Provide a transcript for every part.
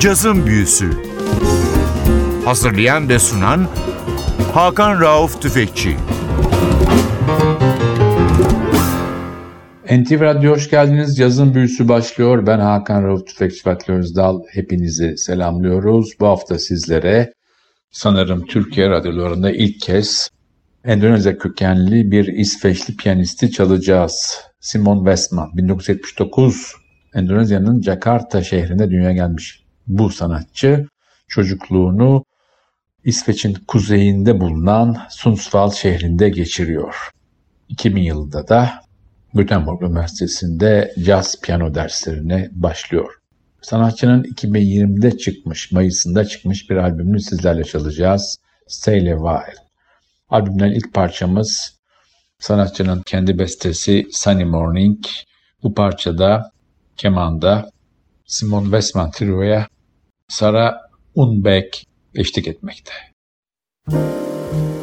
Cazın Büyüsü Hazırlayan ve sunan Hakan Rauf Tüfekçi NTV Radyo hoş geldiniz. Yazın büyüsü başlıyor. Ben Hakan Rauf Tüfekçi Fatih Özdal. Hepinizi selamlıyoruz. Bu hafta sizlere sanırım Türkiye radyolarında ilk kez Endonezya kökenli bir İsveçli piyanisti çalacağız. Simon Westman 1979 Endonezya'nın Jakarta şehrinde dünyaya gelmiş bu sanatçı çocukluğunu İsveç'in kuzeyinde bulunan Sundsvall şehrinde geçiriyor. 2000 yılında da Göteborg Üniversitesi'nde caz piyano derslerine başlıyor. Sanatçının 2020'de çıkmış, Mayıs'ında çıkmış bir albümünü sizlerle çalacağız. Stay a While. Albümden ilk parçamız sanatçının kendi bestesi Sunny Morning. Bu parçada kemanda Simon Westman Trio'ya Sara Unbeck eşlik etmekte. Müzik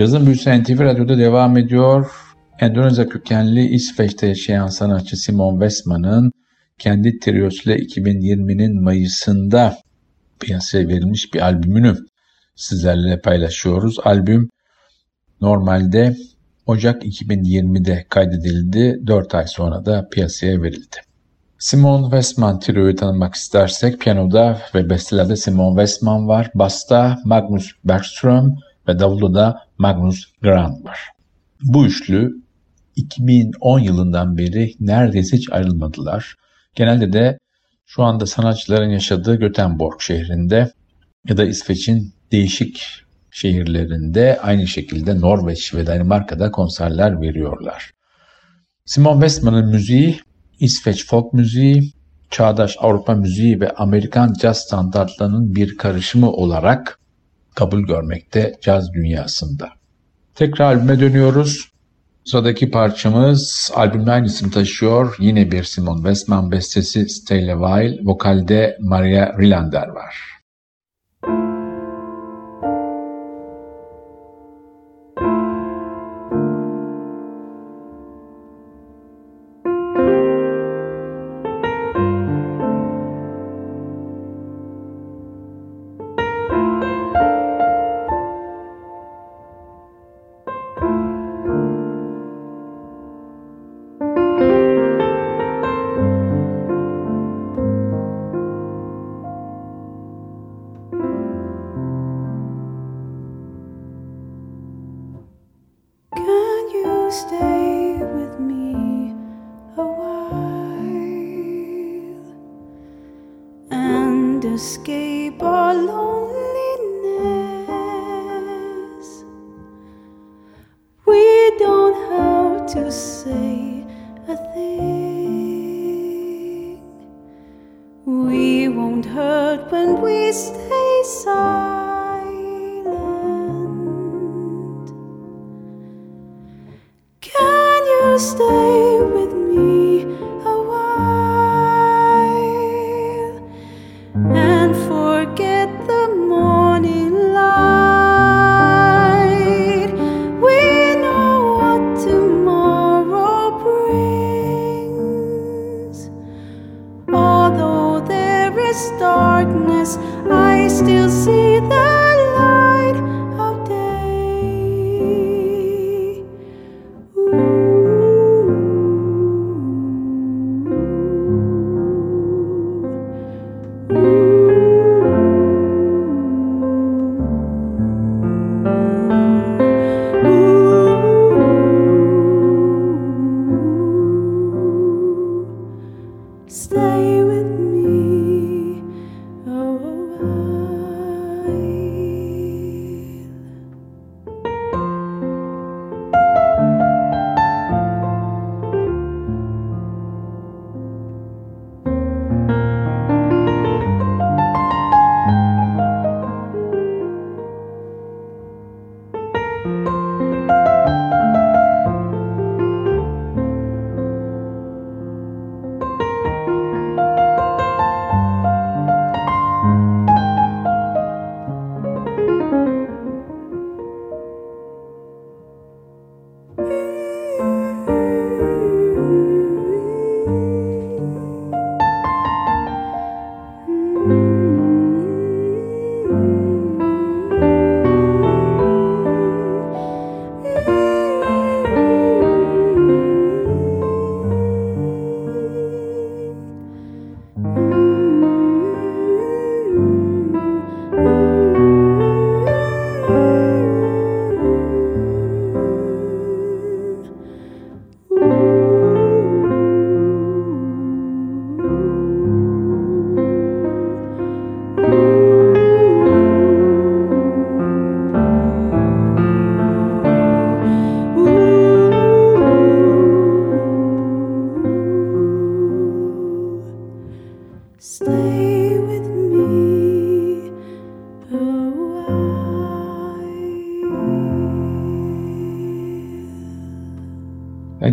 Cazın büyüsü NTV Radyo'da devam ediyor. Endonezya kökenli İsveç'te yaşayan sanatçı Simon Westman'ın kendi triosuyla 2020'nin Mayıs'ında piyasaya verilmiş bir albümünü sizlerle paylaşıyoruz. Albüm normalde Ocak 2020'de kaydedildi. 4 ay sonra da piyasaya verildi. Simon Westman trioyu tanımak istersek piyanoda ve bestelerde Simon Westman var. Basta Magnus Bergström ve davulda Magnus Grant var. Bu üçlü 2010 yılından beri neredeyse hiç ayrılmadılar. Genelde de şu anda sanatçıların yaşadığı Göteborg şehrinde ya da İsveç'in değişik şehirlerinde aynı şekilde Norveç ve Danimarka'da konserler veriyorlar. Simon Westman'ın müziği İsveç folk müziği, çağdaş Avrupa müziği ve Amerikan caz standartlarının bir karışımı olarak kabul görmekte caz dünyasında. Tekrar albüme dönüyoruz. Sıradaki parçamız albümde aynı isim taşıyor. Yine bir Simon Westman bestesi Stay a While, vokalde Maria Rilander var. stay with me a while and escape alone.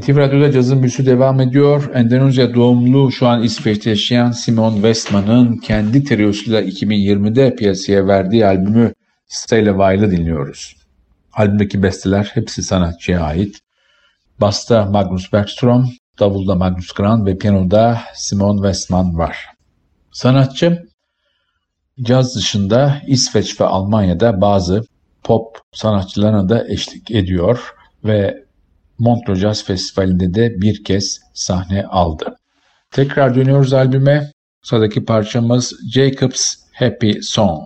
NTV Radyo'da cazın büyüsü devam ediyor. Endonezya doğumlu şu an İsveç'te yaşayan Simon Westman'ın kendi triosuyla 2020'de piyasaya verdiği albümü Stay a While'ı dinliyoruz. Albümdeki besteler hepsi sanatçıya ait. Basta Magnus Bergström, davulda Magnus Gran ve piyanoda Simon Westman var. Sanatçı caz dışında İsveç ve Almanya'da bazı pop sanatçılarına da eşlik ediyor ve Montreux Jazz Festivali'nde de bir kez sahne aldı. Tekrar dönüyoruz albüme. Sıradaki parçamız Jacob's Happy Song.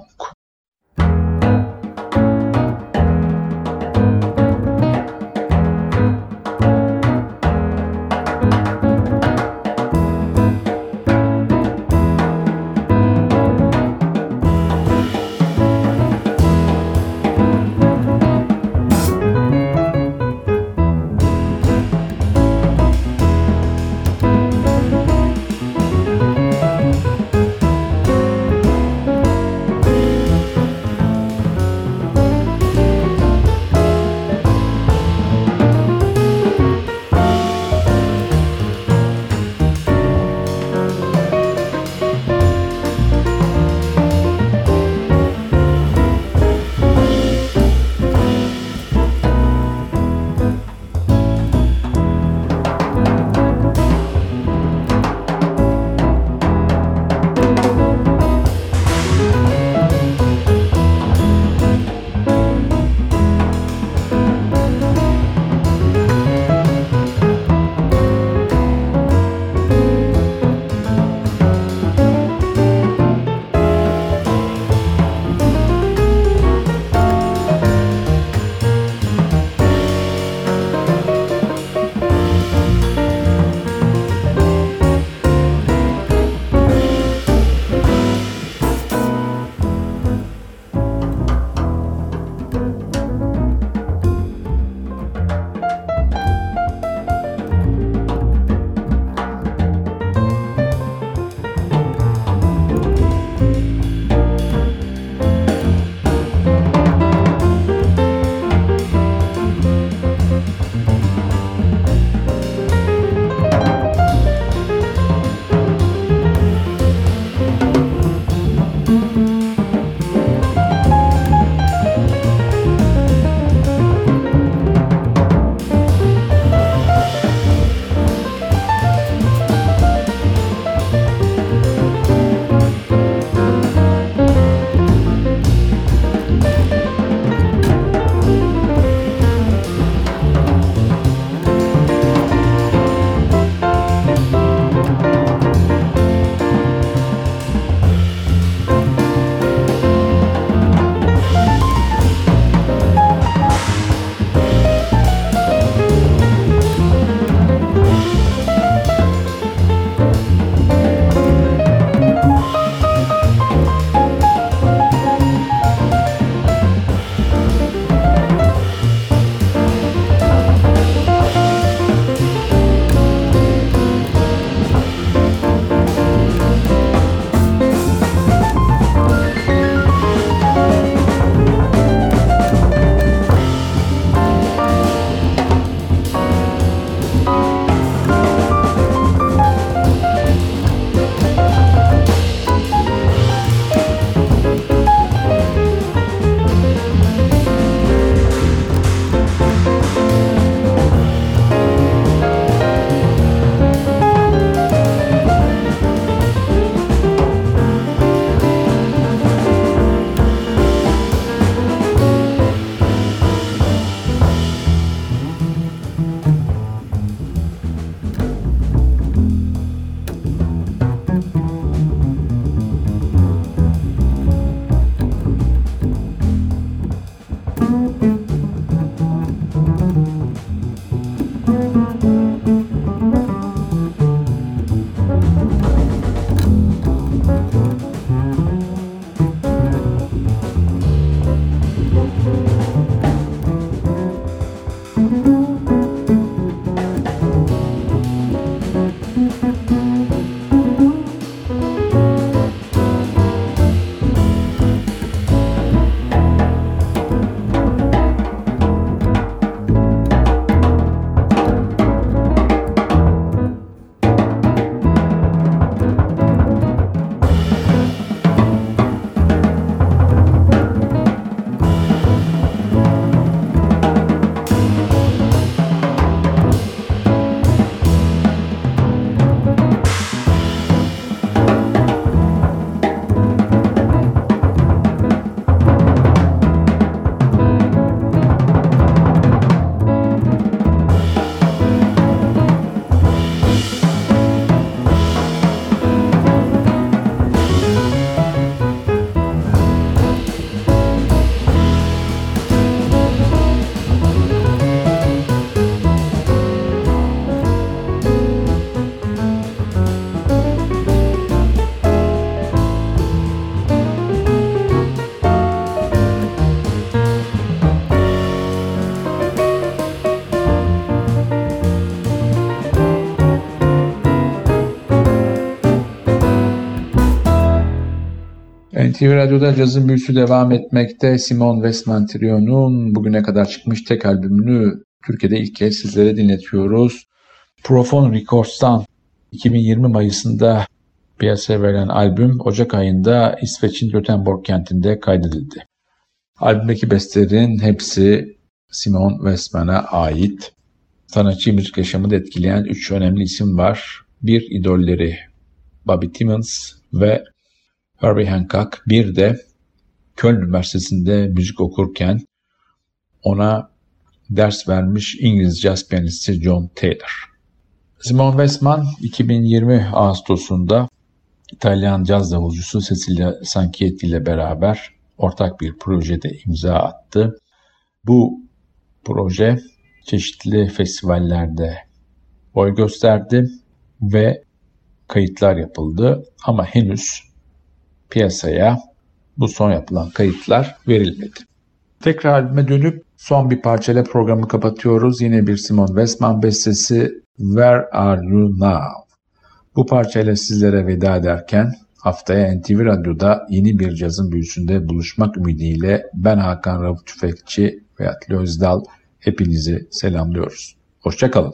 NTV Radyo'da cazın büyüsü devam etmekte. Simon Westman Trio'nun bugüne kadar çıkmış tek albümünü Türkiye'de ilk kez sizlere dinletiyoruz. Profon Records'tan 2020 Mayıs'ında piyasaya verilen albüm Ocak ayında İsveç'in Göteborg kentinde kaydedildi. Albümdeki bestelerin hepsi Simon Westman'a ait. Sanatçı müzik yaşamını etkileyen üç önemli isim var. Bir idolleri Bobby Timmons ve Herbie Hancock. Bir de Köln Üniversitesi'nde müzik okurken ona ders vermiş İngiliz jazz piyanisti John Taylor. Simon Westman 2020 Ağustos'unda İtalyan caz davulcusu Cecilia Sanchietti ile beraber ortak bir projede imza attı. Bu proje çeşitli festivallerde boy gösterdi ve kayıtlar yapıldı ama henüz piyasaya bu son yapılan kayıtlar verilmedi. Tekrar albüme dönüp son bir parçayla programı kapatıyoruz. Yine bir Simon Westman bestesi Where Are You Now? Bu parçayla sizlere veda ederken haftaya NTV Radyo'da yeni bir cazın büyüsünde buluşmak ümidiyle ben Hakan Rauf Tüfekçi ve Atli Özdal hepinizi selamlıyoruz. Hoşçakalın.